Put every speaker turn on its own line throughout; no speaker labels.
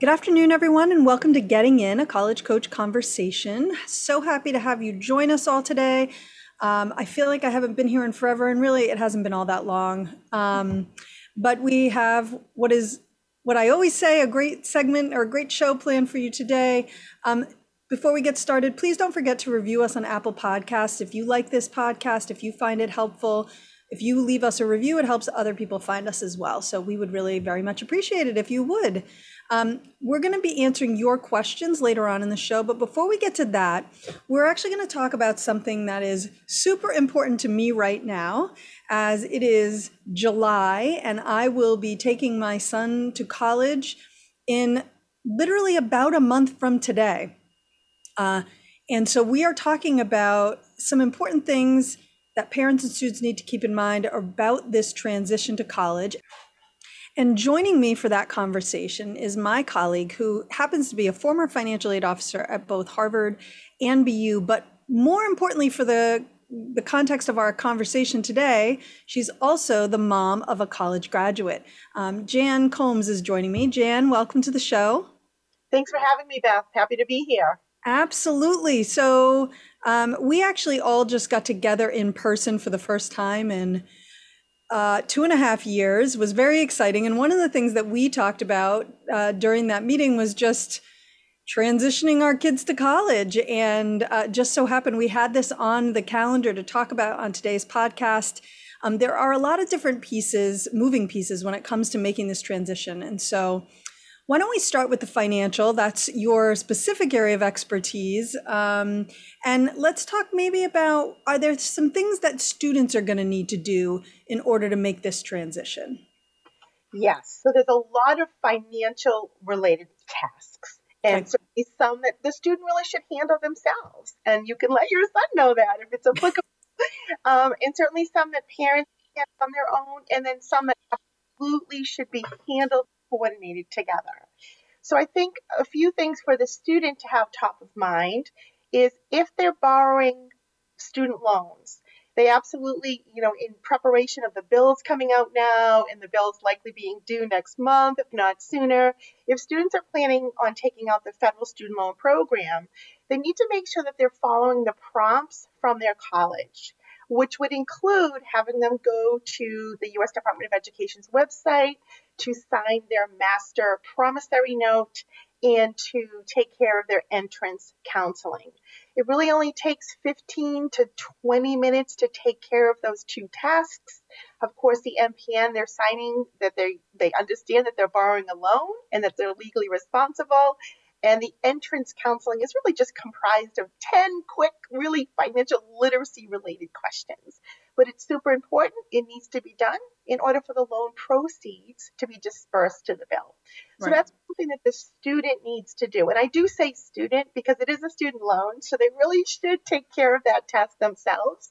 Good afternoon, everyone, and welcome to Getting In, a college coach conversation. So happy to have you join us all today. Um, I feel like I haven't been here in forever, and really, it hasn't been all that long. Um, but we have what is what I always say a great segment or a great show planned for you today. Um, before we get started, please don't forget to review us on Apple Podcasts. If you like this podcast, if you find it helpful, if you leave us a review, it helps other people find us as well. So we would really very much appreciate it if you would. Um, we're going to be answering your questions later on in the show, but before we get to that, we're actually going to talk about something that is super important to me right now, as it is July, and I will be taking my son to college in literally about a month from today. Uh, and so we are talking about some important things that parents and students need to keep in mind about this transition to college. And joining me for that conversation is my colleague who happens to be a former financial aid officer at both Harvard and BU, but more importantly for the the context of our conversation today, she's also the mom of a college graduate. Um, Jan Combs is joining me. Jan, welcome to the show.
Thanks for having me, Beth. Happy to be here.
Absolutely. So, um, we actually all just got together in person for the first time in uh, two and a half years was very exciting. And one of the things that we talked about uh, during that meeting was just transitioning our kids to college. And uh, just so happened we had this on the calendar to talk about on today's podcast. Um, there are a lot of different pieces, moving pieces, when it comes to making this transition. And so why don't we start with the financial? That's your specific area of expertise. Um, and let's talk maybe about are there some things that students are going to need to do in order to make this transition?
Yes. So there's a lot of financial related tasks. And certainly some that the student really should handle themselves. And you can let your son know that if it's applicable. um, and certainly some that parents can on their own, and then some that absolutely should be handled coordinated together. So I think a few things for the student to have top of mind is if they're borrowing student loans, they absolutely, you know, in preparation of the bills coming out now and the bills likely being due next month, if not sooner, if students are planning on taking out the federal student loan program, they need to make sure that they're following the prompts from their college which would include having them go to the U.S. Department of Education's website to sign their master promissory note and to take care of their entrance counseling. It really only takes 15 to 20 minutes to take care of those two tasks. Of course, the MPN, they're signing that they they understand that they're borrowing a loan and that they're legally responsible and the entrance counseling is really just comprised of 10 quick, really financial literacy related questions. But it's super important. It needs to be done in order for the loan proceeds to be disbursed to the bill. So right. that's something that the student needs to do. And I do say student because it is a student loan, so they really should take care of that task themselves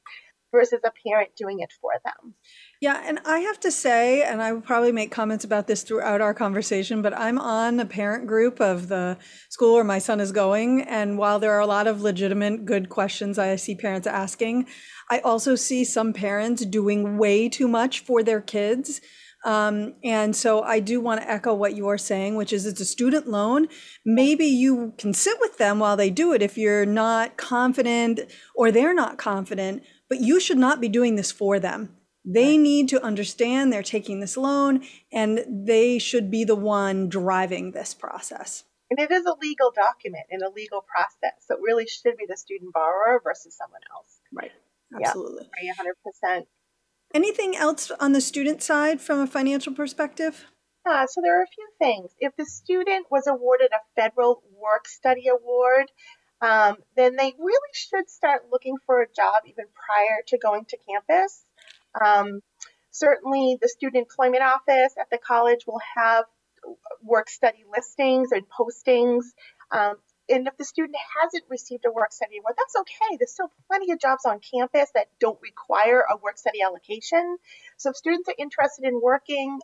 versus a parent doing it for them.
Yeah, and I have to say, and I will probably make comments about this throughout our conversation, but I'm on a parent group of the school where my son is going. And while there are a lot of legitimate, good questions I see parents asking, I also see some parents doing way too much for their kids. Um, and so I do want to echo what you're saying, which is it's a student loan. Maybe you can sit with them while they do it if you're not confident or they're not confident but you should not be doing this for them. They need to understand they're taking this loan and they should be the one driving this process.
And it is a legal document and a legal process. So it really should be the student borrower versus someone else.
Right. Absolutely.
Yeah, 100%.
Anything else on the student side from a financial perspective?
Uh, so there are a few things. If the student was awarded a federal work study award, um, then they really should start looking for a job even prior to going to campus. Um, certainly, the Student Employment Office at the college will have work study listings and postings. Um, and if the student hasn't received a work study award, that's okay. There's still plenty of jobs on campus that don't require a work study allocation. So if students are interested in working,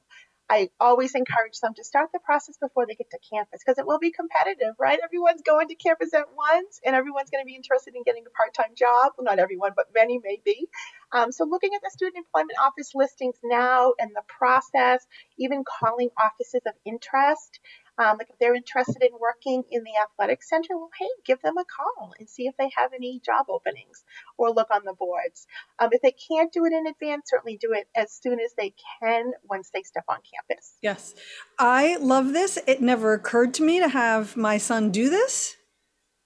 I always encourage them to start the process before they get to campus because it will be competitive, right? Everyone's going to campus at once and everyone's going to be interested in getting a part time job. Well, not everyone, but many may be. Um, so, looking at the student employment office listings now and the process, even calling offices of interest, um, like if they're interested in working in the athletic center, well, hey, give them a call and see if they have any job openings or look on the boards. Um, if they can't do it in advance, certainly do it as soon as they can once they step on campus.
Yes. I love this. It never occurred to me to have my son do this.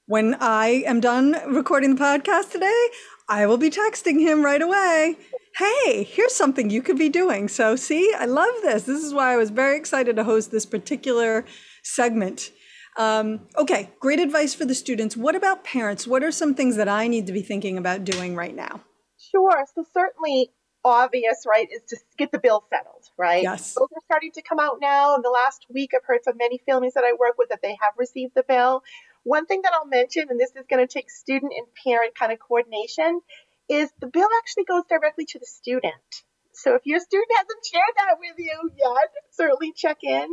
When I am done recording the podcast today, I will be texting him right away. Hey, here's something you could be doing. So, see, I love this. This is why I was very excited to host this particular segment. Um, okay, great advice for the students. What about parents? What are some things that I need to be thinking about doing right now?
Sure. So, certainly obvious, right, is to get the bill settled, right?
Yes.
Those are starting to come out now. In the last week, I've heard from many families that I work with that they have received the bill. One thing that I'll mention, and this is going to take student and parent kind of coordination, is the bill actually goes directly to the student. So if your student hasn't shared that with you yet, certainly check in.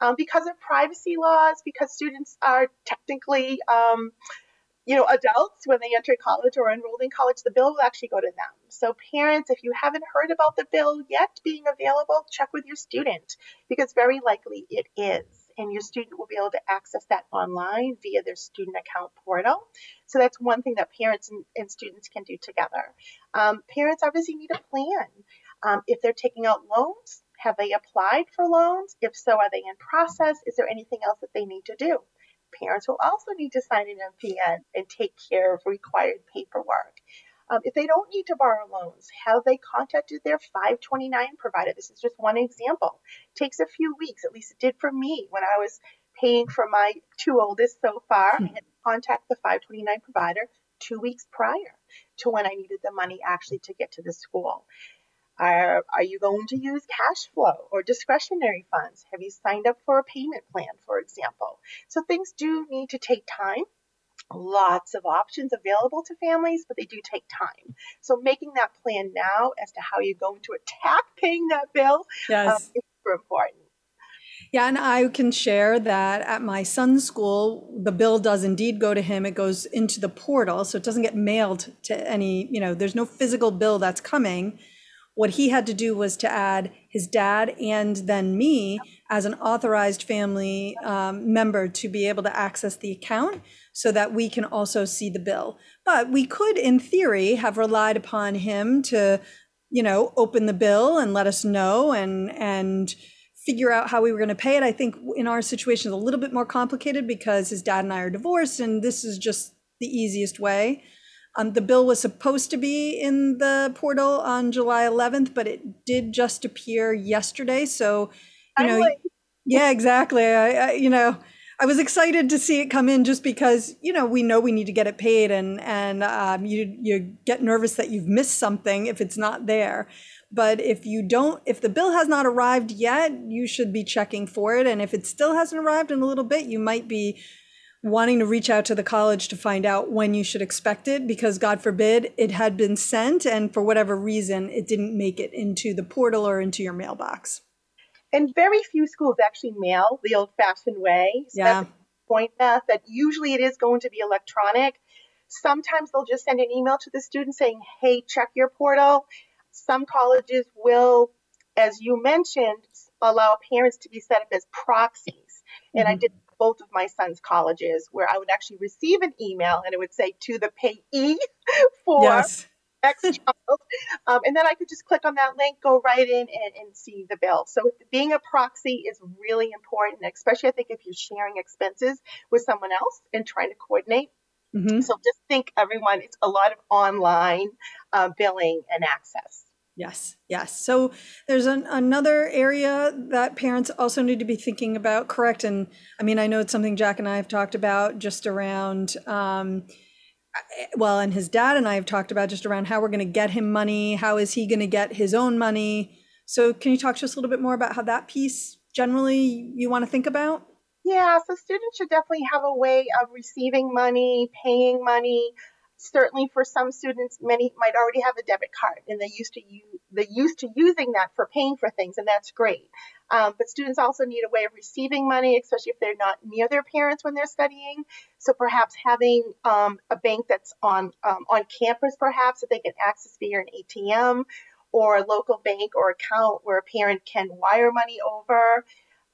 Um, because of privacy laws, because students are technically, um, you know, adults when they enter college or enrolled in college, the bill will actually go to them. So parents, if you haven't heard about the bill yet being available, check with your student because very likely it is and your student will be able to access that online via their student account portal. So that's one thing that parents and, and students can do together. Um, parents obviously need a plan. Um, if they're taking out loans, have they applied for loans? If so, are they in process? Is there anything else that they need to do? Parents will also need to sign an MPN and take care of required paperwork. Um, if they don't need to borrow loans, have they contacted their 529 provider? This is just one example. It takes a few weeks, at least it did for me when I was paying for my two oldest so far. I had to contact the 529 provider two weeks prior to when I needed the money actually to get to the school. Are, are you going to use cash flow or discretionary funds? Have you signed up for a payment plan, for example? So things do need to take time lots of options available to families, but they do take time. So making that plan now as to how you're going to attack paying that bill
yes. um,
is super important.
Yeah, and I can share that at my son's school, the bill does indeed go to him. It goes into the portal, so it doesn't get mailed to any, you know, there's no physical bill that's coming. What he had to do was to add his dad and then me as an authorized family um, member to be able to access the account so that we can also see the bill. But we could, in theory, have relied upon him to, you know, open the bill and let us know and and figure out how we were going to pay it. I think in our situation, it's a little bit more complicated because his dad and I are divorced, and this is just the easiest way. Um, the bill was supposed to be in the portal on July 11th, but it did just appear yesterday. So, you know, yeah, exactly. I, I, you know, I was excited to see it come in just because you know we know we need to get it paid and and um, you you get nervous that you've missed something if it's not there. But if you don't, if the bill has not arrived yet, you should be checking for it. And if it still hasn't arrived in a little bit, you might be wanting to reach out to the college to find out when you should expect it because God forbid it had been sent and for whatever reason it didn't make it into the portal or into your mailbox.
And very few schools actually mail the old fashioned way. So
yeah.
point Beth that usually it is going to be electronic. Sometimes they'll just send an email to the student saying, hey, check your portal. Some colleges will, as you mentioned, allow parents to be set up as proxies. And mm-hmm. I did both of my son's colleges where I would actually receive an email and it would say to the payee for
yes.
X child. Um, and then I could just click on that link, go right in and, and see the bill. So being a proxy is really important, especially I think if you're sharing expenses with someone else and trying to coordinate. Mm-hmm. So just think, everyone, it's a lot of online uh, billing and access.
Yes, yes. So there's an, another area that parents also need to be thinking about, correct? And I mean, I know it's something Jack and I have talked about just around. Um, well, and his dad and I have talked about just around how we're going to get him money. How is he going to get his own money? So, can you talk to us a little bit more about how that piece generally you want to think about?
Yeah, so students should definitely have a way of receiving money, paying money. Certainly, for some students, many might already have a debit card, and they used to use they're used to using that for paying for things, and that's great. Um, but students also need a way of receiving money, especially if they're not near their parents when they're studying. So perhaps having um, a bank that's on um, on campus, perhaps that they can access via an ATM or a local bank or account where a parent can wire money over.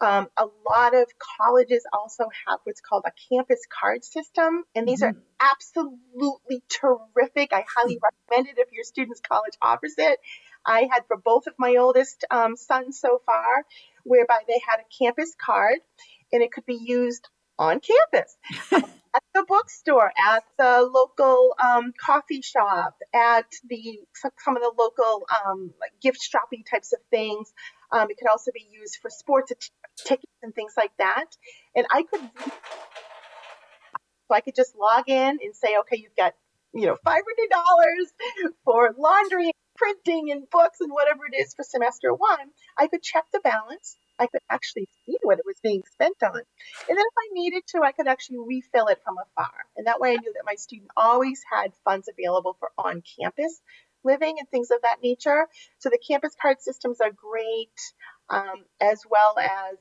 Um, a lot of colleges also have what's called a campus card system, and these mm-hmm. are absolutely terrific. I highly recommend it if your student's college offers it. I had for both of my oldest um, sons so far, whereby they had a campus card, and it could be used on campus. at the bookstore, at the local um, coffee shop, at the some of the local um, gift shopping types of things. Um, it could also be used for sports tickets and things like that. And I could, so I could just log in and say, okay, you've got you know five hundred dollars for laundry, printing, and books, and whatever it is for semester one. I could check the balance I could actually see what it was being spent on. And then if I needed to, I could actually refill it from afar. And that way I knew that my student always had funds available for on campus living and things of that nature. So the campus card systems are great, um, as well as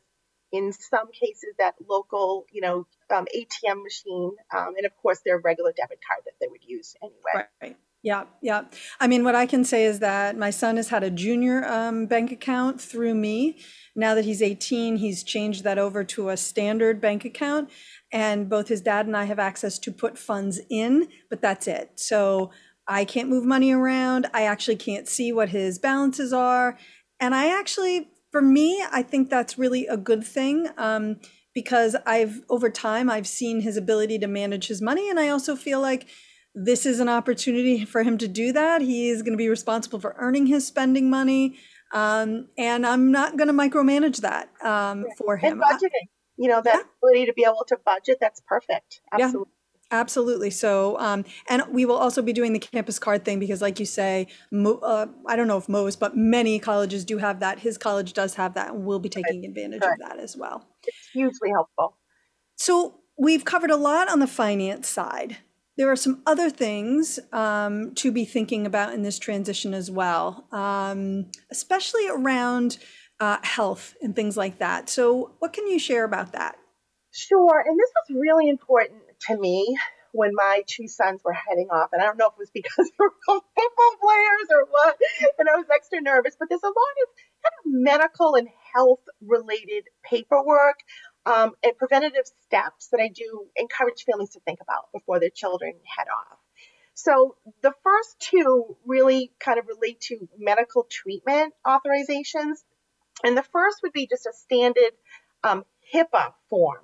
in some cases that local, you know, um, ATM machine, um, and of course their regular debit card that they would use anyway.
Right. Yeah, yeah. I mean, what I can say is that my son has had a junior um, bank account through me. Now that he's 18, he's changed that over to a standard bank account. And both his dad and I have access to put funds in, but that's it. So I can't move money around. I actually can't see what his balances are. And I actually, for me, I think that's really a good thing. Um, because I've over time I've seen his ability to manage his money and I also feel like this is an opportunity for him to do that. He is going to be responsible for earning his spending money. Um, and I'm not going to micromanage that um, for him.
And budgeting, you know, that yeah. ability to be able to budget, that's perfect. Absolutely.
Yeah. Absolutely. So, um, and we will also be doing the campus card thing because, like you say, mo- uh, I don't know if most, but many colleges do have that. His college does have that, and we'll be taking advantage of that as well.
It's hugely helpful.
So, we've covered a lot on the finance side there are some other things um, to be thinking about in this transition as well, um, especially around uh, health and things like that. So, what can you share about that?
Sure. And this was really important to me when my two sons were heading off. And I don't know if it was because they were both football players or what, and I was extra nervous, but there's a lot of kind of medical and health related paperwork um, and preventative steps that I do encourage families to think about before their children head off. So the first two really kind of relate to medical treatment authorizations. And the first would be just a standard um, HIPAA form.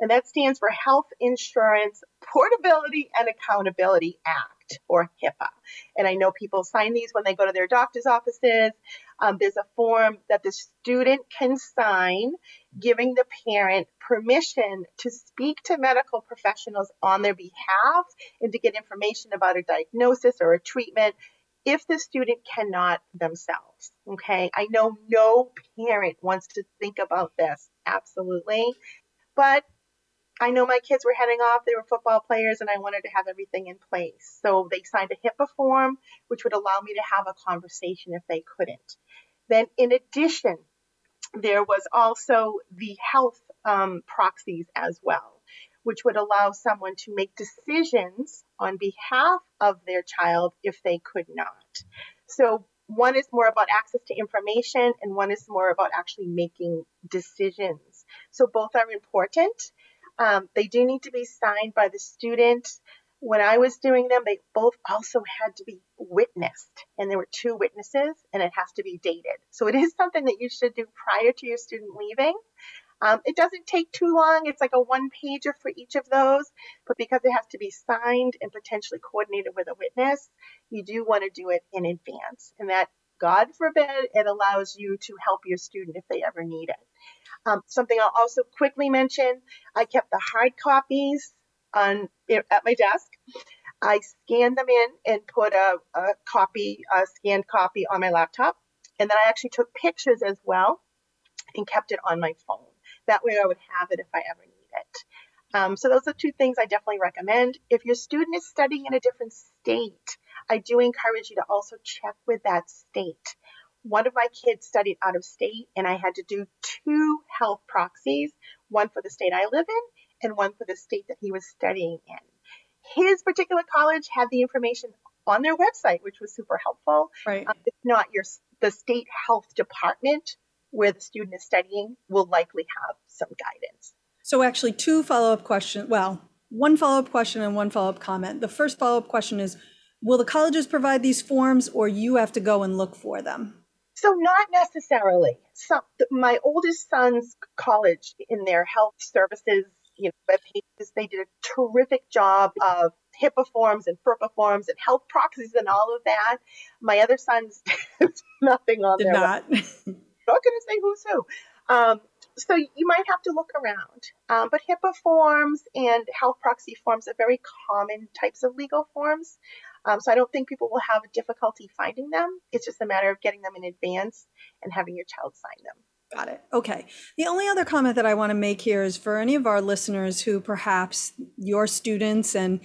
And that stands for Health Insurance Portability and Accountability Act, or HIPAA. And I know people sign these when they go to their doctor's offices. Um, there's a form that the student can sign giving the parent permission to speak to medical professionals on their behalf and to get information about a diagnosis or a treatment if the student cannot themselves. Okay, I know no parent wants to think about this, absolutely. But I know my kids were heading off, they were football players, and I wanted to have everything in place. So they signed a HIPAA form, which would allow me to have a conversation if they couldn't. Then, in addition, there was also the health um, proxies as well, which would allow someone to make decisions on behalf of their child if they could not. So one is more about access to information and one is more about actually making decisions. So both are important. Um, they do need to be signed by the student when I was doing them, they both also had to be witnessed, and there were two witnesses, and it has to be dated. So it is something that you should do prior to your student leaving. Um, it doesn't take too long. It's like a one pager for each of those, but because it has to be signed and potentially coordinated with a witness, you do want to do it in advance. And that, God forbid, it allows you to help your student if they ever need it. Um, something I'll also quickly mention I kept the hard copies on at my desk. I scanned them in and put a, a copy, a scanned copy on my laptop. And then I actually took pictures as well and kept it on my phone. That way I would have it if I ever need it. Um, so those are two things I definitely recommend. If your student is studying in a different state, I do encourage you to also check with that state. One of my kids studied out of state, and I had to do two health proxies one for the state I live in and one for the state that he was studying in. His particular college had the information on their website, which was super helpful.
Right.
Um, if not, your the state health department where the student is studying will likely have some guidance.
So actually, two follow-up questions. Well, one follow-up question and one follow-up comment. The first follow-up question is, will the colleges provide these forms, or you have to go and look for them?
So not necessarily. So my oldest son's college in their health services, you know, web pages, they did a terrific job of HIPAA forms and FERPA forms and health proxies and all of that. My other son's nothing on
Did
there.
not.
Not going to say who's who. Um, so you might have to look around. Um, but HIPAA forms and health proxy forms are very common types of legal forms. Um, so I don't think people will have difficulty finding them. It's just a matter of getting them in advance and having your child sign them.
Got it. Okay. The only other comment that I want to make here is for any of our listeners who perhaps your students and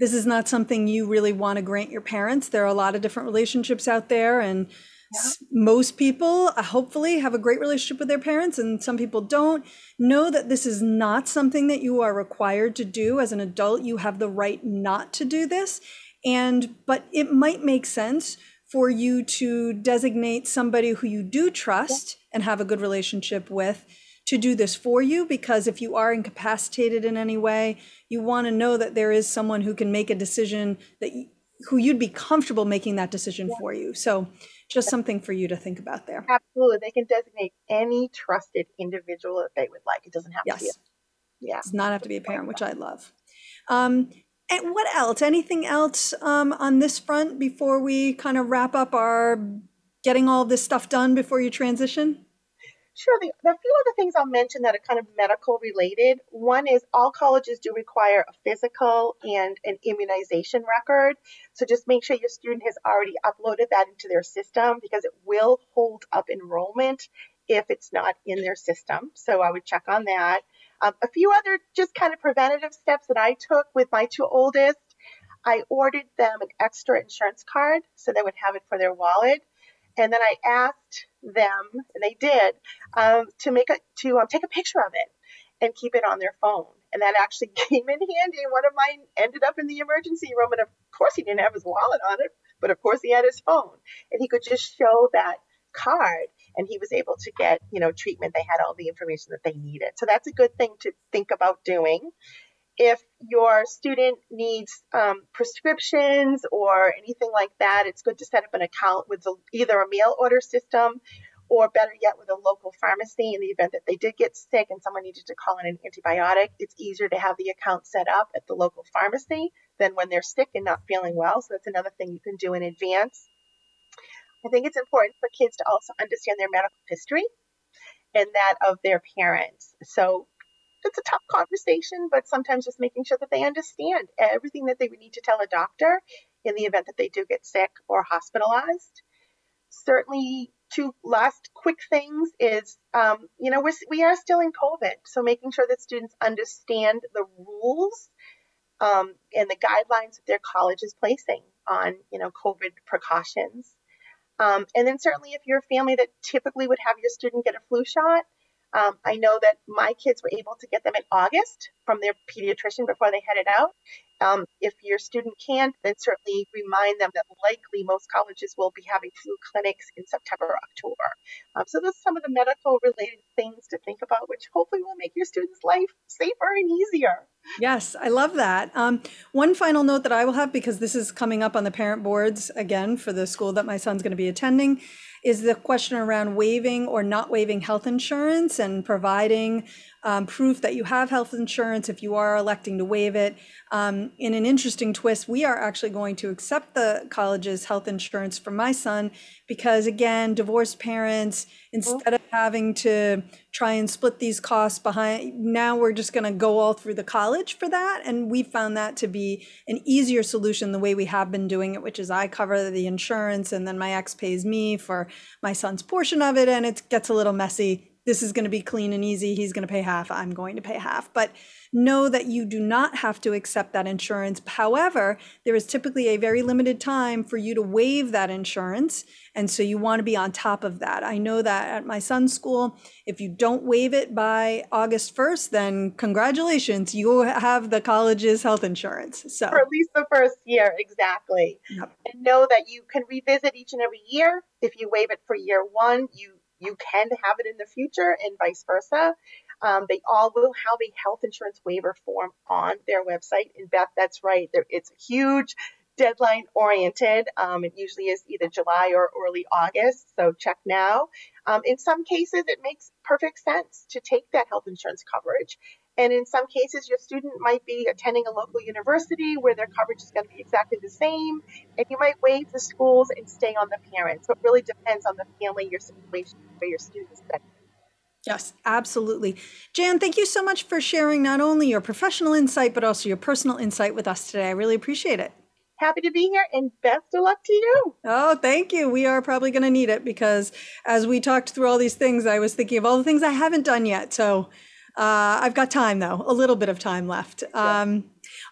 this is not something you really want to grant your parents. There are a lot of different relationships out there, and yeah. most people uh, hopefully have a great relationship with their parents, and some people don't. Know that this is not something that you are required to do as an adult. You have the right not to do this. And, but it might make sense for you to designate somebody who you do trust yeah. and have a good relationship with to do this for you because if you are incapacitated in any way, you want to know that there is someone who can make a decision that who you'd be comfortable making that decision yeah. for you. So just something for you to think about there.
Absolutely. They can designate any trusted individual that they would like. It doesn't have
yes.
to be a,
yeah. It does not have to be a parent, which I love. Um, and what else? Anything else um, on this front before we kind of wrap up our getting all this stuff done before you transition?
Sure. The, the few other things I'll mention that are kind of medical related. One is all colleges do require a physical and an immunization record. So just make sure your student has already uploaded that into their system because it will hold up enrollment if it's not in their system. So I would check on that. Um, a few other just kind of preventative steps that I took with my two oldest. I ordered them an extra insurance card so they would have it for their wallet. And then I asked them, and they did, um, to make a to um, take a picture of it and keep it on their phone. And that actually came in handy. One of mine ended up in the emergency room, and of course he didn't have his wallet on it, but of course he had his phone, and he could just show that card and he was able to get you know treatment they had all the information that they needed so that's a good thing to think about doing if your student needs um, prescriptions or anything like that, it's good to set up an account with a, either a mail order system or better yet with a local pharmacy in the event that they did get sick and someone needed to call in an antibiotic. It's easier to have the account set up at the local pharmacy than when they're sick and not feeling well. So that's another thing you can do in advance. I think it's important for kids to also understand their medical history and that of their parents. So it's a tough conversation, but sometimes just making sure that they understand everything that they would need to tell a doctor in the event that they do get sick or hospitalized. Certainly, two last quick things is, um, you know, we're, we are still in COVID, so making sure that students understand the rules um, and the guidelines that their college is placing on, you know, COVID precautions. Um, and then certainly, if you're a family that typically would have your student get a flu shot, um, I know that my kids were able to get them in August from their pediatrician before they headed out. Um, if your student can't, then certainly remind them that likely most colleges will be having flu clinics in September October. Um, so those are some of the medical related things to think about, which hopefully will make your students' life safer and easier.
Yes, I love that. Um, one final note that I will have, because this is coming up on the parent boards again for the school that my son's going to be attending, is the question around waiving or not waiving health insurance and providing um, proof that you have health insurance if you are electing to waive it. Um, in an interesting twist, we are actually going to accept the college's health insurance for my son because, again, divorced parents, instead of having to try and split these costs behind, now we're just going to go all through the college for that. And we found that to be an easier solution the way we have been doing it, which is I cover the insurance and then my ex pays me for my son's portion of it. And it gets a little messy this is going to be clean and easy. He's going to pay half. I'm going to pay half. But know that you do not have to accept that insurance. However, there is typically a very limited time for you to waive that insurance. And so you want to be on top of that. I know that at my son's school, if you don't waive it by August 1st, then congratulations, you have the college's health insurance. So
for at least the first year, exactly. Yep. And know that you can revisit each and every year. If you waive it for year one, you you can have it in the future and vice versa. Um, they all will have a health insurance waiver form on their website. And Beth, that's right. There, it's a huge deadline oriented. Um, it usually is either July or early August, so check now. Um, in some cases, it makes perfect sense to take that health insurance coverage. And in some cases, your student might be attending a local university where their coverage is going to be exactly the same, and you might waive the schools and stay on the parents. So it really depends on the family, your situation, where your student is studying.
Yes, absolutely. Jan, thank you so much for sharing not only your professional insight, but also your personal insight with us today. I really appreciate it.
Happy to be here and best of luck to you.
Oh, thank you. We are probably going to need it because as we talked through all these things, I was thinking of all the things I haven't done yet. So uh, I've got time though, a little bit of time left. Um,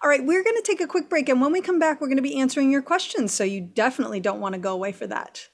all right, we're going to take a quick break. And when we come back, we're going to be answering your questions. So you definitely don't want to go away for that.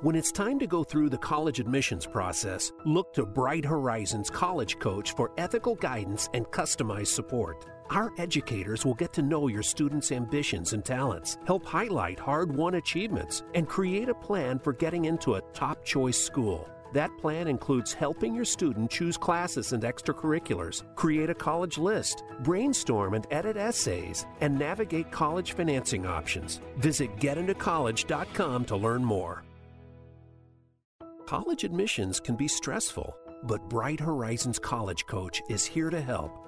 When it's time to go through the college admissions process, look to Bright Horizons College Coach for ethical guidance and customized support. Our educators will get to know your students' ambitions and talents, help highlight hard won achievements, and create a plan for getting into a top choice school. That plan includes helping your student choose classes and extracurriculars, create a college list, brainstorm and edit essays, and navigate college financing options. Visit getintocollege.com to learn more. College admissions can be stressful, but Bright Horizons College Coach is here to help.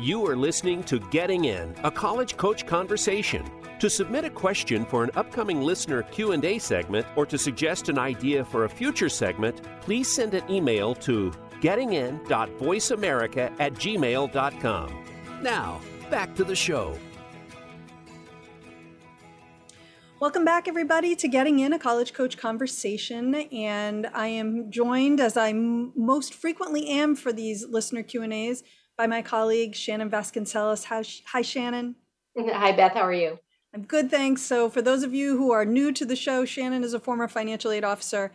You are listening to Getting In, a college coach conversation. To submit a question for an upcoming listener Q&A segment or to suggest an idea for a future segment, please send an email to gettingin.voiceamerica at gmail.com. Now, back to the show.
Welcome back, everybody, to Getting In, a College Coach Conversation. And I am joined, as I m- most frequently am for these listener Q&As, by my colleague, Shannon Vasconcelos. Hi, Shannon.
Hi, Beth. How are you?
I'm good, thanks. So, for those of you who are new to the show, Shannon is a former financial aid officer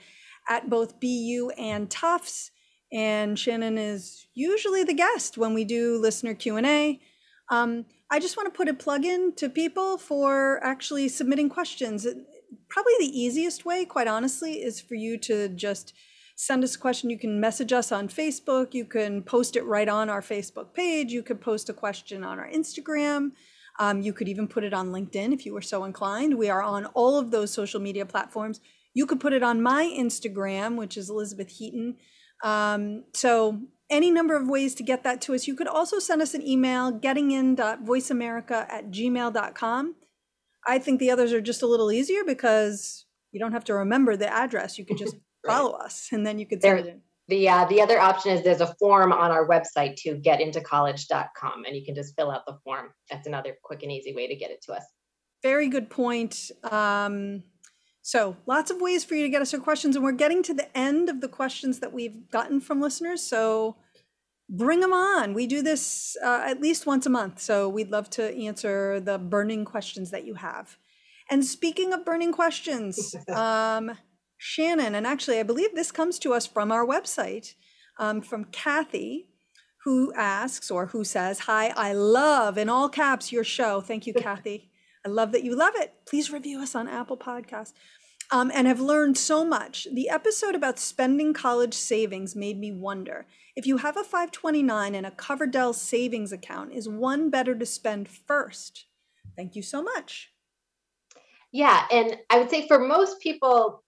at both BU and Tufts, and Shannon is usually the guest when we do listener Q&A. Um, I just want to put a plug in to people for actually submitting questions. Probably the easiest way, quite honestly, is for you to just send us a question. You can message us on Facebook. You can post it right on our Facebook page. You could post a question on our Instagram. Um, you could even put it on LinkedIn if you were so inclined. We are on all of those social media platforms. You could put it on my Instagram, which is Elizabeth Heaton. Um, so any number of ways to get that to us. You could also send us an email, gettingin.voiceamerica at gmail.com. I think the others are just a little easier because you don't have to remember the address. You could just follow us and then you could send there.
The, uh, the other option is there's a form on our website to getintocollege.com and you can just fill out the form. That's another quick and easy way to get it to us.
Very good point. Um, so, lots of ways for you to get us your questions, and we're getting to the end of the questions that we've gotten from listeners. So, bring them on. We do this uh, at least once a month, so we'd love to answer the burning questions that you have. And speaking of burning questions, um, Shannon, and actually, I believe this comes to us from our website um, from Kathy, who asks or who says, Hi, I love in all caps your show. Thank you, Kathy. I love that you love it. Please review us on Apple Podcasts. Um, and have learned so much. The episode about spending college savings made me wonder if you have a 529 and a Coverdell savings account, is one better to spend first? Thank you so much.
Yeah, and I would say for most people,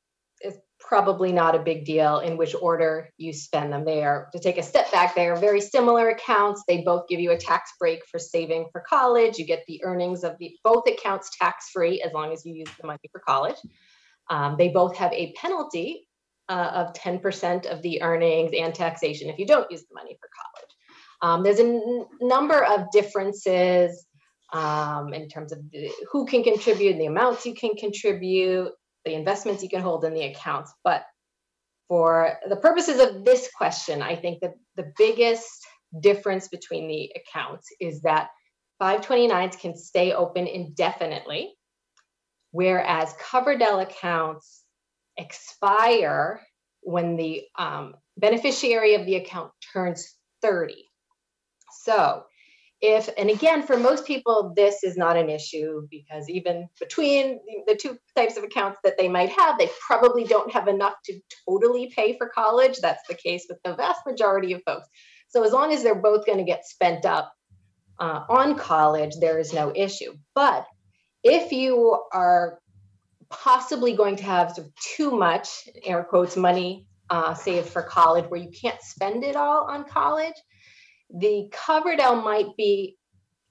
probably not a big deal in which order you spend them. They are, to take a step back, they are very similar accounts. They both give you a tax break for saving for college. You get the earnings of the both accounts tax free as long as you use the money for college. Um, they both have a penalty uh, of 10% of the earnings and taxation if you don't use the money for college. Um, there's a n- number of differences um, in terms of the, who can contribute, and the amounts you can contribute, the investments you can hold in the accounts. But for the purposes of this question, I think that the biggest difference between the accounts is that 529s can stay open indefinitely, whereas Coverdell accounts expire when the um, beneficiary of the account turns 30. So if and again for most people this is not an issue because even between the two types of accounts that they might have they probably don't have enough to totally pay for college. That's the case with the vast majority of folks. So as long as they're both going to get spent up uh, on college there is no issue. But if you are possibly going to have sort of too much air quotes money uh, saved for college where you can't spend it all on college the Coverdell might be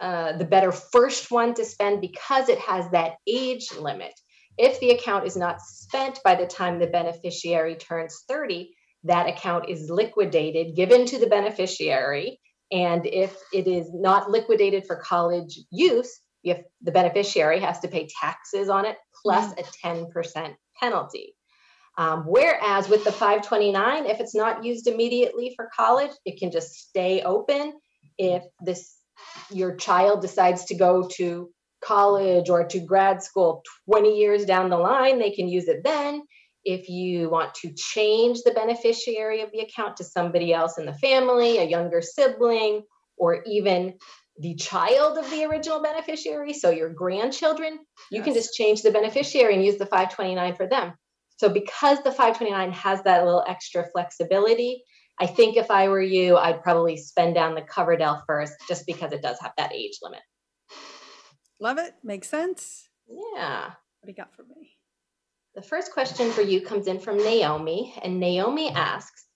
uh, the better first one to spend because it has that age limit. If the account is not spent by the time the beneficiary turns 30, that account is liquidated, given to the beneficiary. And if it is not liquidated for college use, if the beneficiary has to pay taxes on it plus mm. a 10% penalty. Um, whereas with the 529, if it's not used immediately for college, it can just stay open. If this your child decides to go to college or to grad school 20 years down the line, they can use it then. If you want to change the beneficiary of the account to somebody else in the family, a younger sibling, or even the child of the original beneficiary, so your grandchildren, you yes. can just change the beneficiary and use the 529 for them. So because the 529 has that little extra flexibility, I think if I were you, I'd probably spend down the Coverdell first just because it does have that age limit.
Love it. Makes sense.
Yeah. What
do you got for me?
The first question for you comes in from Naomi, and Naomi asks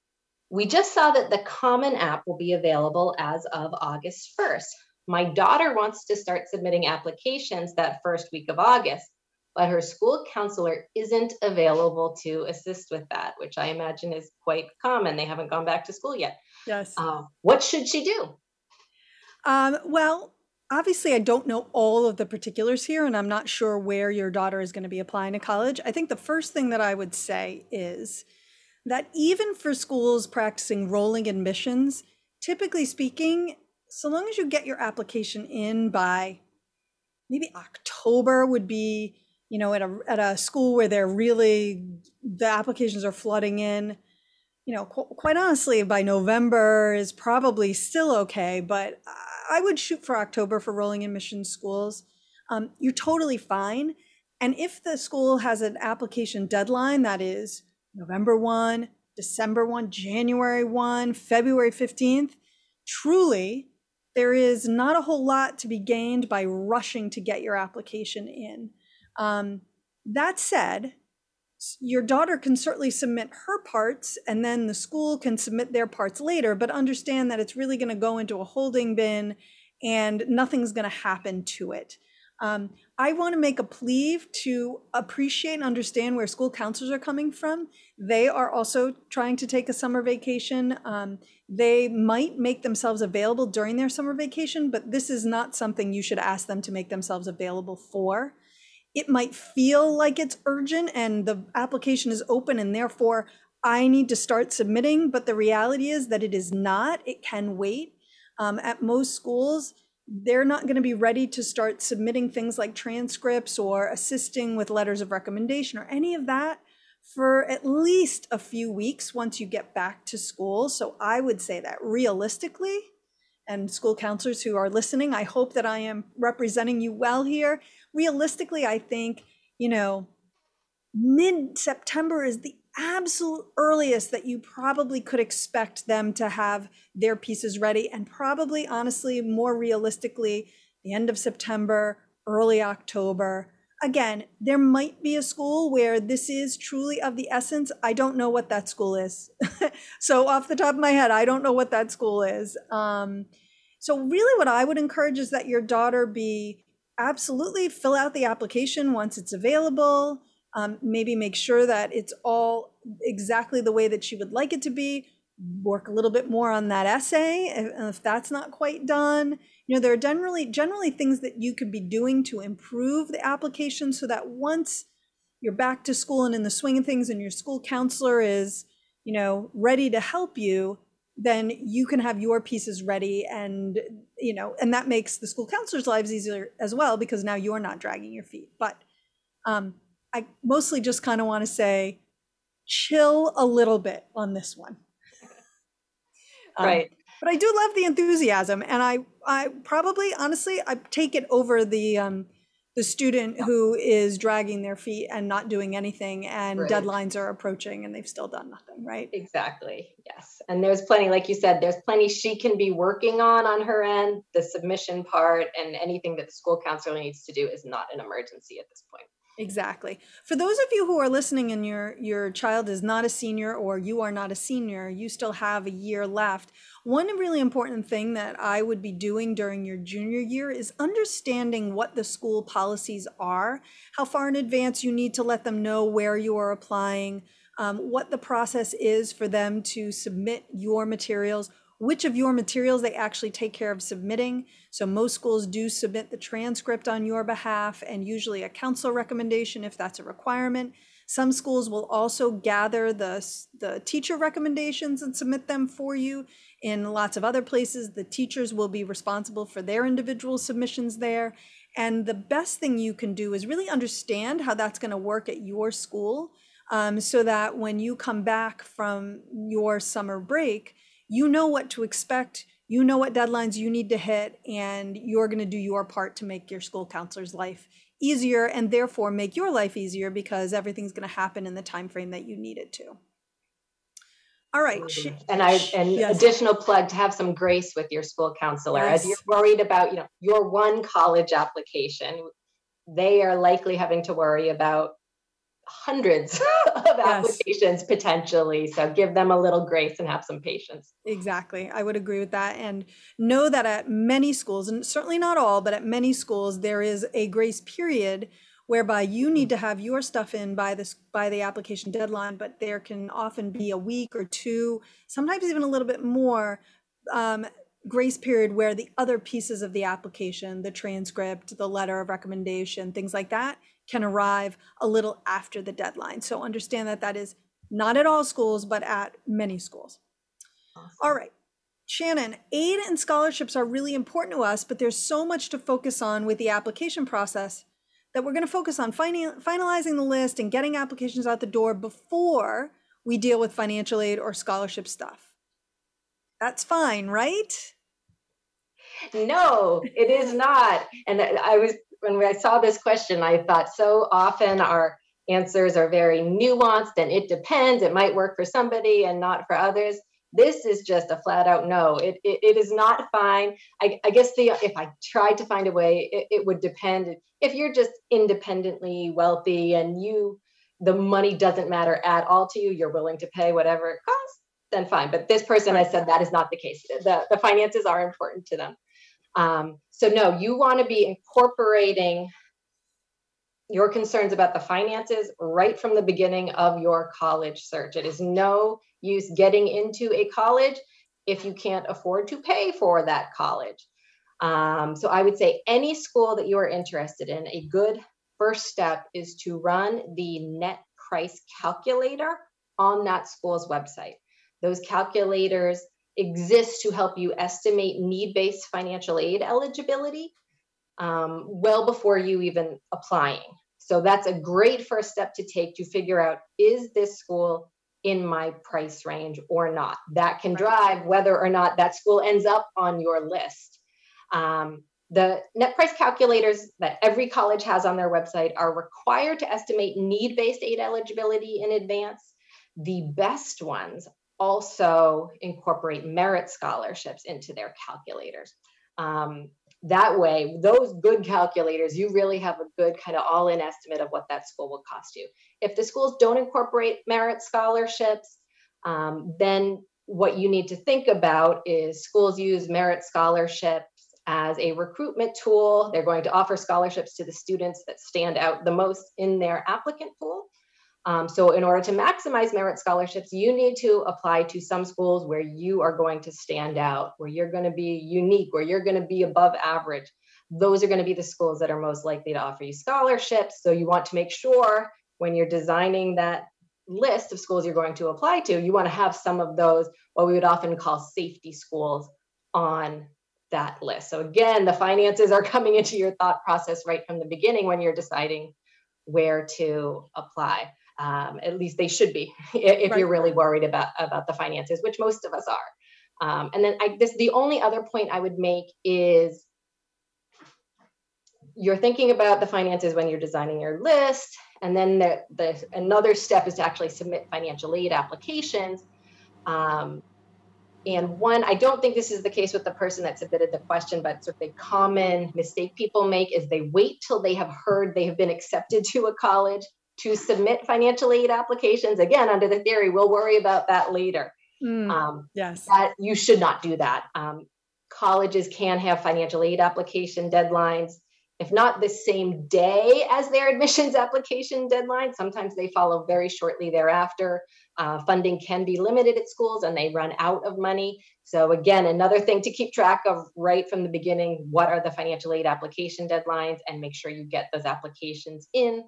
We just saw that the Common App will be available as of August 1st. My daughter wants to start submitting applications that first week of August but her school counselor isn't available to assist with that, which I imagine is quite common. They haven't gone back to school yet.
Yes.
Uh, what should she do?
Um, well, obviously, I don't know all of the particulars here, and I'm not sure where your daughter is going to be applying to college. I think the first thing that I would say is that even for schools practicing rolling admissions, typically speaking, so long as you get your application in by maybe October would be you know, at a at a school where they're really the applications are flooding in, you know, qu- quite honestly, by November is probably still okay. But I would shoot for October for rolling admission schools. Um, you're totally fine. And if the school has an application deadline that is November 1, December 1, January 1, February 15th, truly, there is not a whole lot to be gained by rushing to get your application in. Um, that said, your daughter can certainly submit her parts and then the school can submit their parts later, but understand that it's really going to go into a holding bin and nothing's going to happen to it. Um, I want to make a plea to appreciate and understand where school counselors are coming from. They are also trying to take a summer vacation. Um, they might make themselves available during their summer vacation, but this is not something you should ask them to make themselves available for it might feel like it's urgent and the application is open and therefore I need to start submitting, but the reality is that it is not. It can wait. Um, at most schools, they're not going to be ready to start submitting things like transcripts or assisting with letters of recommendation or any of that for at least a few weeks once you get back to school. So I would say that realistically, and school counselors who are listening, I hope that I am representing you well here realistically, I think, you know, mid September is the absolute earliest that you probably could expect them to have their pieces ready. And probably, honestly, more realistically, the end of September, early October. again, there might be a school where this is truly of the essence. I don't know what that school is. so, off the top of my head, I don't know what that school is. Um, so, really, what I would encourage is that your daughter be absolutely fill out the application once it's available. Um, maybe make sure that it's all exactly the way that she would like it to be. Work a little bit more on that essay if, if that's not quite done you know there are generally generally things that you could be doing to improve the application so that once you're back to school and in the swing of things and your school counselor is you know ready to help you then you can have your pieces ready and you know and that makes the school counselors lives easier as well because now you're not dragging your feet. But um, i mostly just kind of want to say chill a little bit on this one.
Um, right.
but I do love the enthusiasm, and I I probably honestly I take it over the um, the student who is dragging their feet and not doing anything, and right. deadlines are approaching, and they've still done nothing. Right?
Exactly. Yes, and there's plenty, like you said, there's plenty she can be working on on her end. The submission part and anything that the school counselor needs to do is not an emergency at this point.
Exactly. For those of you who are listening and your your child is not a senior or you are not a senior, you still have a year left. One really important thing that I would be doing during your junior year is understanding what the school policies are, how far in advance you need to let them know where you are applying, um, what the process is for them to submit your materials, which of your materials they actually take care of submitting. So most schools do submit the transcript on your behalf and usually a council recommendation if that's a requirement. Some schools will also gather the, the teacher recommendations and submit them for you. In lots of other places, the teachers will be responsible for their individual submissions there. And the best thing you can do is really understand how that's going to work at your school um, so that when you come back from your summer break, you know what to expect you know what deadlines you need to hit and you're going to do your part to make your school counselor's life easier and therefore make your life easier because everything's going to happen in the time frame that you need it to all right mm-hmm.
and i and yes. additional plug to have some grace with your school counselor yes. as you're worried about you know your one college application they are likely having to worry about hundreds of yes. applications potentially. So give them a little grace and have some patience.
Exactly. I would agree with that. And know that at many schools, and certainly not all, but at many schools, there is a grace period whereby you need to have your stuff in by this by the application deadline but there can often be a week or two sometimes even a little bit more um, grace period where the other pieces of the application the transcript the letter of recommendation things like that can arrive a little after the deadline. So understand that that is not at all schools, but at many schools. Awesome. All right. Shannon, aid and scholarships are really important to us, but there's so much to focus on with the application process that we're going to focus on finalizing the list and getting applications out the door before we deal with financial aid or scholarship stuff. That's fine, right?
No, it is not. And I was when I saw this question, I thought so often our answers are very nuanced and it depends. It might work for somebody and not for others. This is just a flat out no. It, it, it is not fine. I, I, guess the if I tried to find a way, it, it would depend. If you're just independently wealthy and you the money doesn't matter at all to you, you're willing to pay whatever it costs, then fine. But this person, I said that is not the case. The, the finances are important to them. Um, so, no, you want to be incorporating your concerns about the finances right from the beginning of your college search. It is no use getting into a college if you can't afford to pay for that college. Um, so, I would say any school that you are interested in, a good first step is to run the net price calculator on that school's website. Those calculators exists to help you estimate need based financial aid eligibility um, well before you even applying. So that's a great first step to take to figure out is this school in my price range or not? That can drive whether or not that school ends up on your list. Um, the net price calculators that every college has on their website are required to estimate need based aid eligibility in advance. The best ones also incorporate merit scholarships into their calculators. Um, that way, those good calculators, you really have a good kind of all in estimate of what that school will cost you. If the schools don't incorporate merit scholarships, um, then what you need to think about is schools use merit scholarships as a recruitment tool. They're going to offer scholarships to the students that stand out the most in their applicant pool. Um, so, in order to maximize merit scholarships, you need to apply to some schools where you are going to stand out, where you're going to be unique, where you're going to be above average. Those are going to be the schools that are most likely to offer you scholarships. So, you want to make sure when you're designing that list of schools you're going to apply to, you want to have some of those, what we would often call safety schools, on that list. So, again, the finances are coming into your thought process right from the beginning when you're deciding where to apply. Um, at least they should be if right. you're really worried about about the finances, which most of us are. Um, and then I, this the only other point I would make is you're thinking about the finances when you're designing your list, and then the, the another step is to actually submit financial aid applications. Um, and one, I don't think this is the case with the person that submitted the question, but sort of a common mistake people make is they wait till they have heard they have been accepted to a college to submit financial aid applications. Again, under the theory, we'll worry about that later.
Mm, um, yes.
That you should not do that. Um, colleges can have financial aid application deadlines. If not the same day as their admissions application deadline, sometimes they follow very shortly thereafter. Uh, funding can be limited at schools and they run out of money. So, again, another thing to keep track of right from the beginning what are the financial aid application deadlines and make sure you get those applications in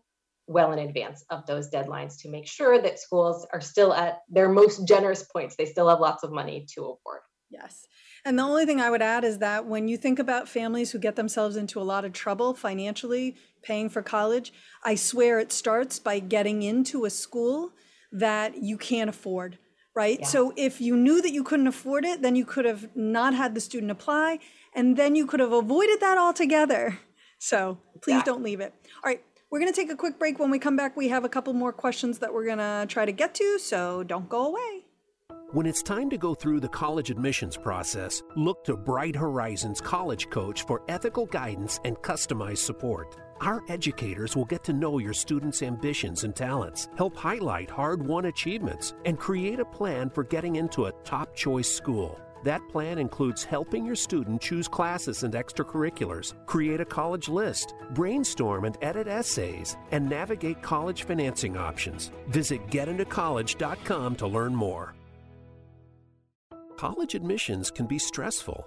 well in advance of those deadlines to make sure that schools are still at their most generous points. They still have lots of money to award.
Yes. And the only thing I would add is that when you think about families who get themselves into a lot of trouble financially paying for college, I swear it starts by getting into a school that you can't afford, right? Yeah. So if you knew that you couldn't afford it, then you could have not had the student apply and then you could have avoided that altogether. So please yeah. don't leave it. All right, we're going to take a quick break. When we come back, we have a couple more questions that we're going to try to get to, so don't go away.
When it's time to go through the college admissions process, look to Bright Horizons College Coach for ethical guidance and customized support. Our educators will get to know your students' ambitions and talents, help highlight hard won achievements, and create a plan for getting into a top choice school. That plan includes helping your student choose classes and extracurriculars, create a college list, brainstorm and edit essays, and navigate college financing options. Visit getintocollege.com to learn more. College admissions can be stressful,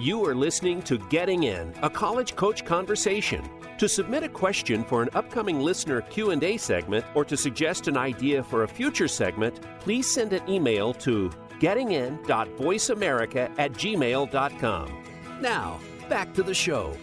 You are listening to Getting In, a college coach conversation. To submit a question for an upcoming listener Q&A segment or to suggest an idea for a future segment, please send an email to gettingin.voiceamerica at gmail.com. Now, back to the show.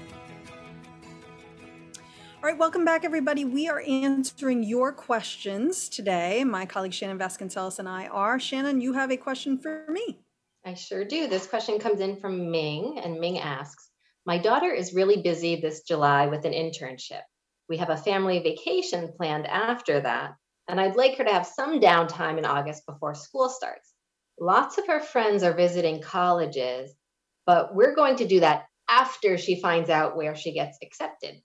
All right, welcome back, everybody. We are answering your questions today. My colleague Shannon Vasconcelos and I are. Shannon, you have a question for me.
I sure do. This question comes in from Ming, and Ming asks My daughter is really busy this July with an internship. We have a family vacation planned after that, and I'd like her to have some downtime in August before school starts. Lots of her friends are visiting colleges, but we're going to do that after she finds out where she gets accepted.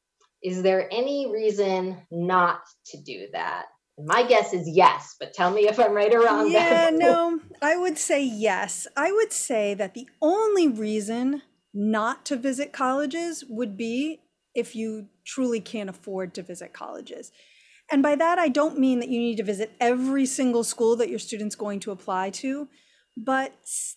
Is there any reason not to do that? My guess is yes, but tell me if I'm right or wrong.
Yeah, no, I would say yes. I would say that the only reason not to visit colleges would be if you truly can't afford to visit colleges. And by that, I don't mean that you need to visit every single school that your student's going to apply to, but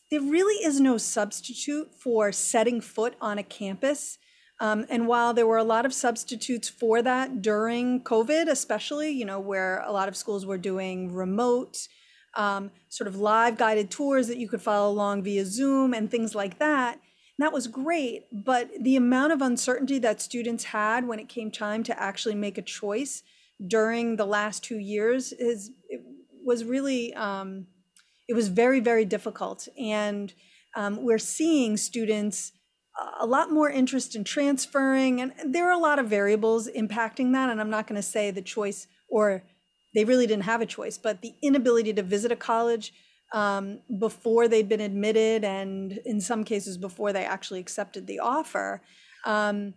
there really is no substitute for setting foot on a campus um, and while there were a lot of substitutes for that during COVID, especially, you know, where a lot of schools were doing remote um, sort of live guided tours that you could follow along via Zoom and things like that. And that was great. But the amount of uncertainty that students had when it came time to actually make a choice during the last two years is was really um, it was very very difficult and um, we're seeing students a lot more interest in transferring and there are a lot of variables impacting that and i'm not going to say the choice or they really didn't have a choice but the inability to visit a college um, before they'd been admitted and in some cases before they actually accepted the offer um,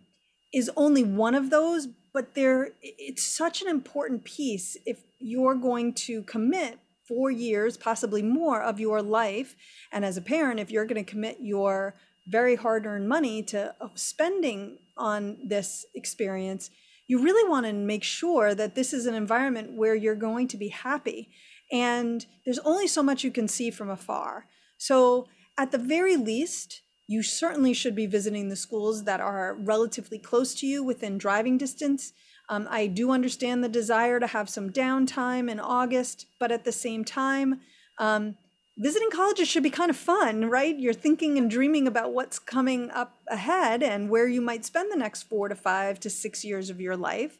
is only one of those but there it's such an important piece if you're going to commit four years possibly more of your life and as a parent if you're going to commit your very hard earned money to spending on this experience, you really want to make sure that this is an environment where you're going to be happy. And there's only so much you can see from afar. So, at the very least, you certainly should be visiting the schools that are relatively close to you within driving distance. Um, I do understand the desire to have some downtime in August, but at the same time, um, visiting colleges should be kind of fun, right? You're thinking and dreaming about what's coming up ahead and where you might spend the next four to five to six years of your life.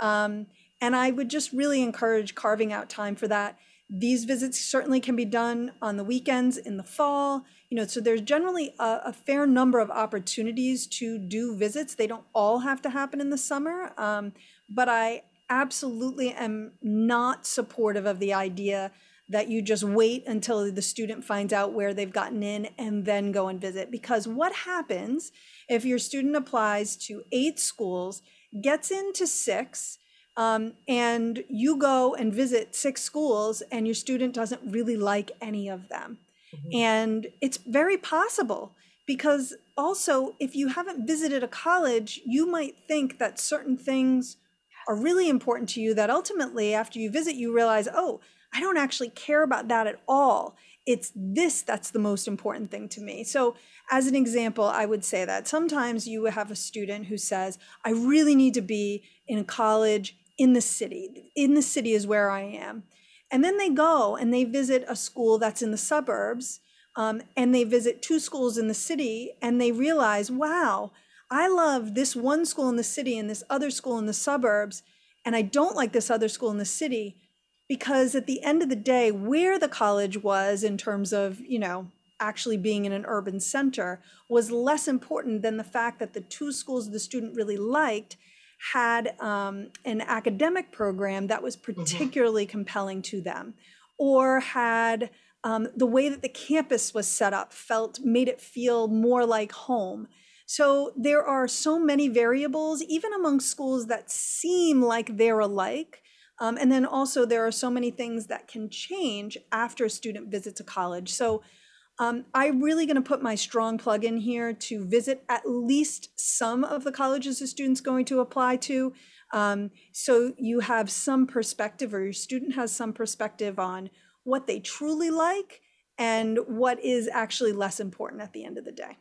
Um, and I would just really encourage carving out time for that. These visits certainly can be done on the weekends in the fall. You know, so there's generally a, a fair number of opportunities to do visits. They don't all have to happen in the summer, um, but I absolutely am not supportive of the idea that you just wait until the student finds out where they've gotten in and then go and visit. Because what happens if your student applies to eight schools, gets into six, um, and you go and visit six schools and your student doesn't really like any of them? Mm-hmm. And it's very possible because also, if you haven't visited a college, you might think that certain things are really important to you that ultimately, after you visit, you realize, oh, I don't actually care about that at all. It's this that's the most important thing to me. So, as an example, I would say that sometimes you have a student who says, I really need to be in a college in the city. In the city is where I am. And then they go and they visit a school that's in the suburbs, um, and they visit two schools in the city, and they realize, wow, I love this one school in the city and this other school in the suburbs, and I don't like this other school in the city because at the end of the day where the college was in terms of you know actually being in an urban center was less important than the fact that the two schools the student really liked had um, an academic program that was mm-hmm. particularly mm-hmm. compelling to them or had um, the way that the campus was set up felt made it feel more like home so there are so many variables even among schools that seem like they're alike um, and then also, there are so many things that can change after a student visits a college. So um, I'm really going to put my strong plug in here to visit at least some of the colleges the student's going to apply to. Um, so you have some perspective, or your student has some perspective on what they truly like and what is actually less important at the end of the day.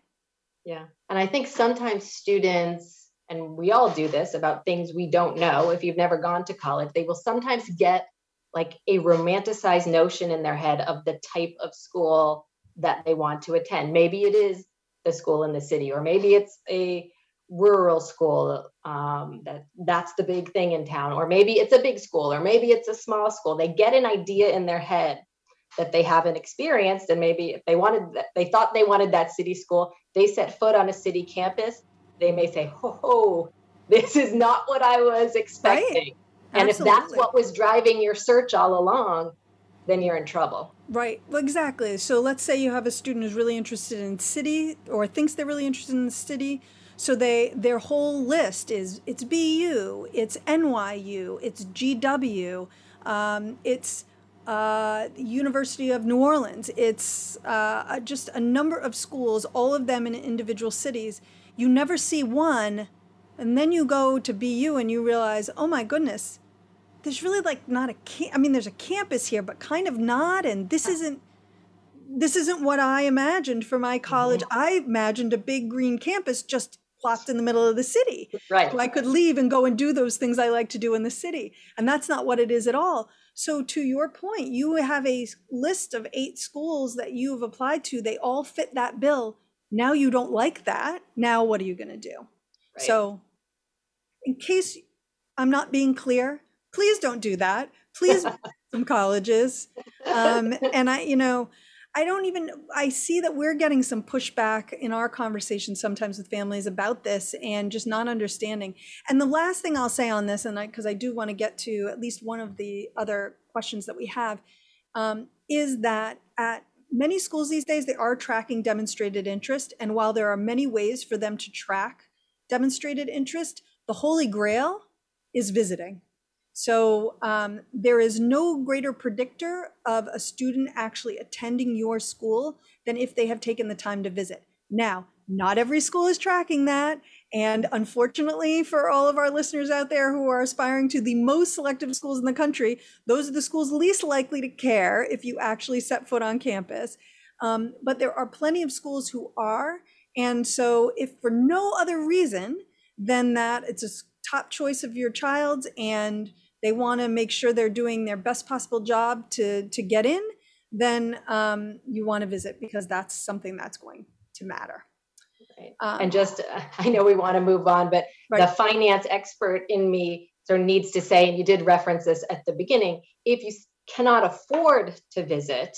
Yeah. And I think sometimes students and we all do this about things we don't know. If you've never gone to college they will sometimes get like a romanticized notion in their head of the type of school that they want to attend. Maybe it is the school in the city or maybe it's a rural school um, that that's the big thing in town or maybe it's a big school or maybe it's a small school. They get an idea in their head that they haven't experienced and maybe if they wanted that they thought they wanted that city school they set foot on a city campus they may say, "Ho ho, this is not what I was expecting." Right. And Absolutely. if that's what was driving your search all along, then you're in trouble.
Right. Well, exactly. So let's say you have a student who's really interested in city or thinks they're really interested in the city. So they their whole list is it's BU, it's NYU, it's GW, um, it's uh, University of New Orleans. It's uh, just a number of schools, all of them in individual cities you never see one and then you go to BU and you realize, oh my goodness, there's really like not a camp. I mean, there's a campus here, but kind of not. And this isn't this isn't what I imagined for my college. Mm-hmm. I imagined a big green campus just plopped in the middle of the city.
Right.
So I could leave and go and do those things I like to do in the city. And that's not what it is at all. So, to your point, you have a list of eight schools that you have applied to. They all fit that bill. Now you don't like that. Now, what are you going to do? Right. So, in case I'm not being clear, please don't do that. Please, some colleges. Um, and I, you know, I don't even, I see that we're getting some pushback in our conversation sometimes with families about this and just not understanding. And the last thing I'll say on this, and I, because I do want to get to at least one of the other questions that we have, um, is that at many schools these days, they are tracking demonstrated interest. And while there are many ways for them to track demonstrated interest, the holy grail is visiting. So um, there is no greater predictor of a student actually attending your school than if they have taken the time to visit. Now, not every school is tracking that. And unfortunately, for all of our listeners out there who are aspiring to the most selective schools in the country, those are the schools least likely to care if you actually set foot on campus. Um, but there are plenty of schools who are. And so, if for no other reason than that it's a top choice of your child's and they want to make sure they're doing their best possible job to to get in, then um, you want to visit because that's something that's going to matter.
Um, and just, uh, I know we want to move on, but right. the finance expert in me sort of needs to say, and you did reference this at the beginning, if you cannot afford to visit,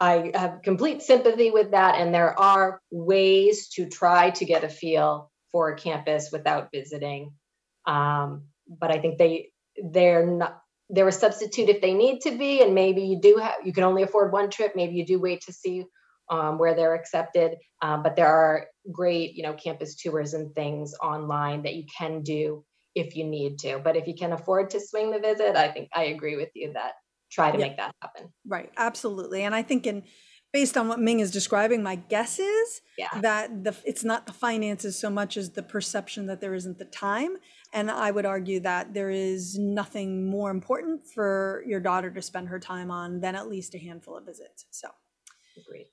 I have complete sympathy with that. And there are ways to try to get a feel for a campus without visiting. Um, but I think they they're not they're a substitute if they need to be and maybe you do have you can only afford one trip maybe you do wait to see um, where they're accepted um, but there are great you know campus tours and things online that you can do if you need to but if you can afford to swing the visit i think i agree with you that try to yeah. make that happen
right absolutely and i think in based on what Ming is describing, my guess is yeah. that the it's not the finances so much as the perception that there isn't the time. And I would argue that there is nothing more important for your daughter to spend her time on than at least a handful of visits. So,
agreed.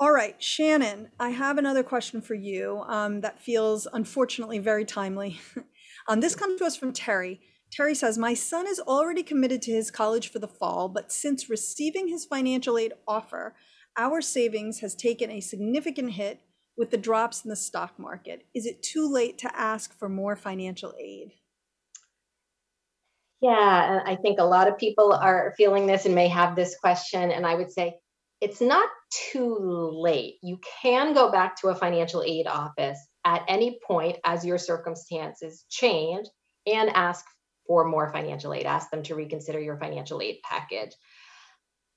All right, Shannon, I have another question for you um, that feels unfortunately very timely. um, this comes to us from Terry. Terry says, My son is already committed to his college for the fall, but since receiving his financial aid offer, our savings has taken a significant hit with the drops in the stock market. Is it too late to ask for more financial aid?
Yeah, I think a lot of people are feeling this and may have this question. And I would say it's not too late. You can go back to a financial aid office at any point as your circumstances change and ask for more financial aid. Ask them to reconsider your financial aid package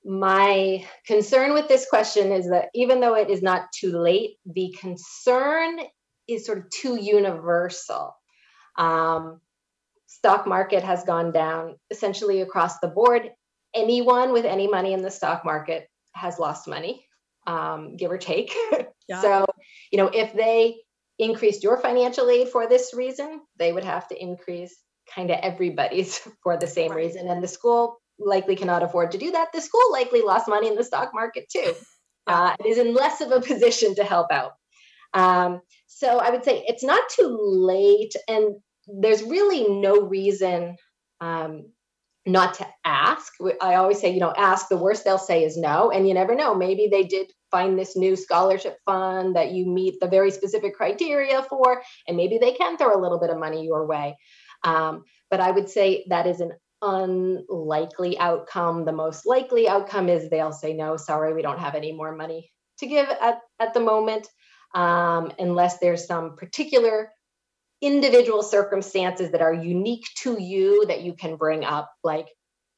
my concern with this question is that even though it is not too late, the concern is sort of too universal. Um, stock market has gone down essentially across the board. Anyone with any money in the stock market has lost money, um, give or take. Yeah. so, you know, if they increased your financial aid for this reason, they would have to increase kind of everybody's for the same reason. And the school likely cannot afford to do that. The school likely lost money in the stock market too. Uh, is in less of a position to help out. Um, so I would say it's not too late, and there's really no reason um, not to ask. I always say, you know, ask. The worst they'll say is no, and you never know. Maybe they did find this new scholarship fund that you meet the very specific criteria for, and maybe they can throw a little bit of money your way. Um, but I would say that is an unlikely outcome. The most likely outcome is they'll say, no, sorry, we don't have any more money to give at, at the moment, um, unless there's some particular individual circumstances that are unique to you that you can bring up, like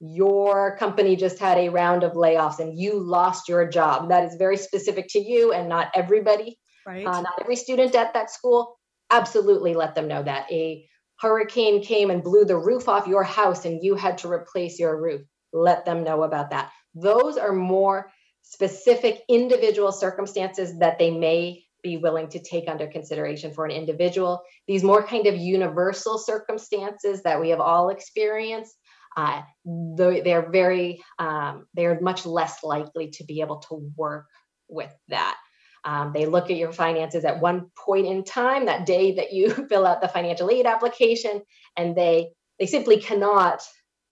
your company just had a round of layoffs and you lost your job. That is very specific to you and not everybody, right. uh, not every student at that school. Absolutely let them know that. A hurricane came and blew the roof off your house and you had to replace your roof. Let them know about that. Those are more specific individual circumstances that they may be willing to take under consideration for an individual. These more kind of universal circumstances that we have all experienced, uh, they're very, um, they're much less likely to be able to work with that. Um, they look at your finances at one point in time, that day that you fill out the financial aid application, and they they simply cannot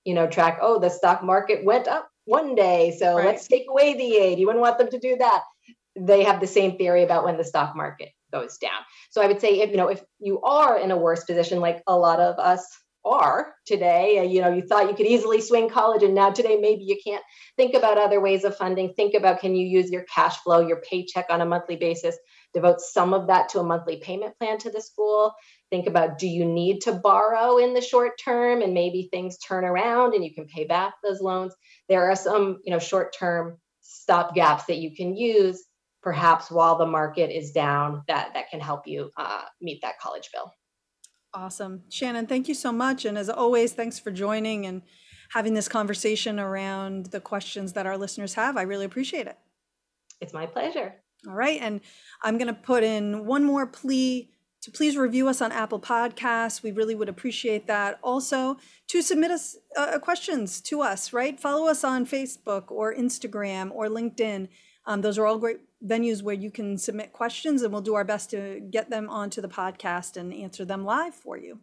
you know, track, oh, the stock market went up one day. So right. let's take away the aid. You wouldn't want them to do that. They have the same theory about when the stock market goes down. So I would say if you know if you are in a worse position, like a lot of us are today, uh, you know, you thought you could easily swing college and now today maybe you can't. Think about other ways of funding. Think about can you use your cash flow, your paycheck on a monthly basis, devote some of that to a monthly payment plan to the school. Think about do you need to borrow in the short term and maybe things turn around and you can pay back those loans. There are some, you know, short-term stop gaps that you can use perhaps while the market is down that that can help you uh, meet that college bill
awesome shannon thank you so much and as always thanks for joining and having this conversation around the questions that our listeners have i really appreciate it
it's my pleasure
all right and i'm going to put in one more plea to please review us on Apple Podcasts. We really would appreciate that. Also, to submit us uh, questions to us, right? Follow us on Facebook or Instagram or LinkedIn. Um, those are all great venues where you can submit questions, and we'll do our best to get them onto the podcast and answer them live for you.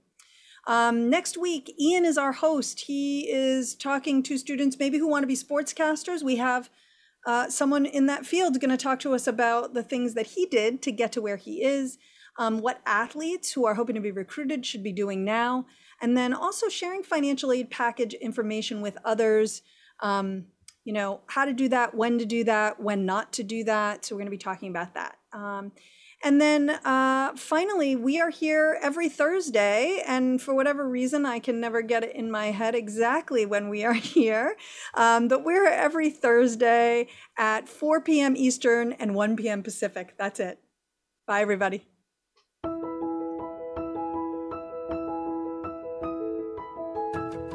Um, next week, Ian is our host. He is talking to students maybe who want to be sportscasters. We have uh, someone in that field going to talk to us about the things that he did to get to where he is, um, what athletes who are hoping to be recruited should be doing now, and then also sharing financial aid package information with others. Um, you know, how to do that, when to do that, when not to do that. So we're going to be talking about that. Um, and then uh, finally, we are here every Thursday. And for whatever reason, I can never get it in my head exactly when we are here. Um, but we're every Thursday at 4 p.m. Eastern and 1 p.m. Pacific. That's it. Bye, everybody.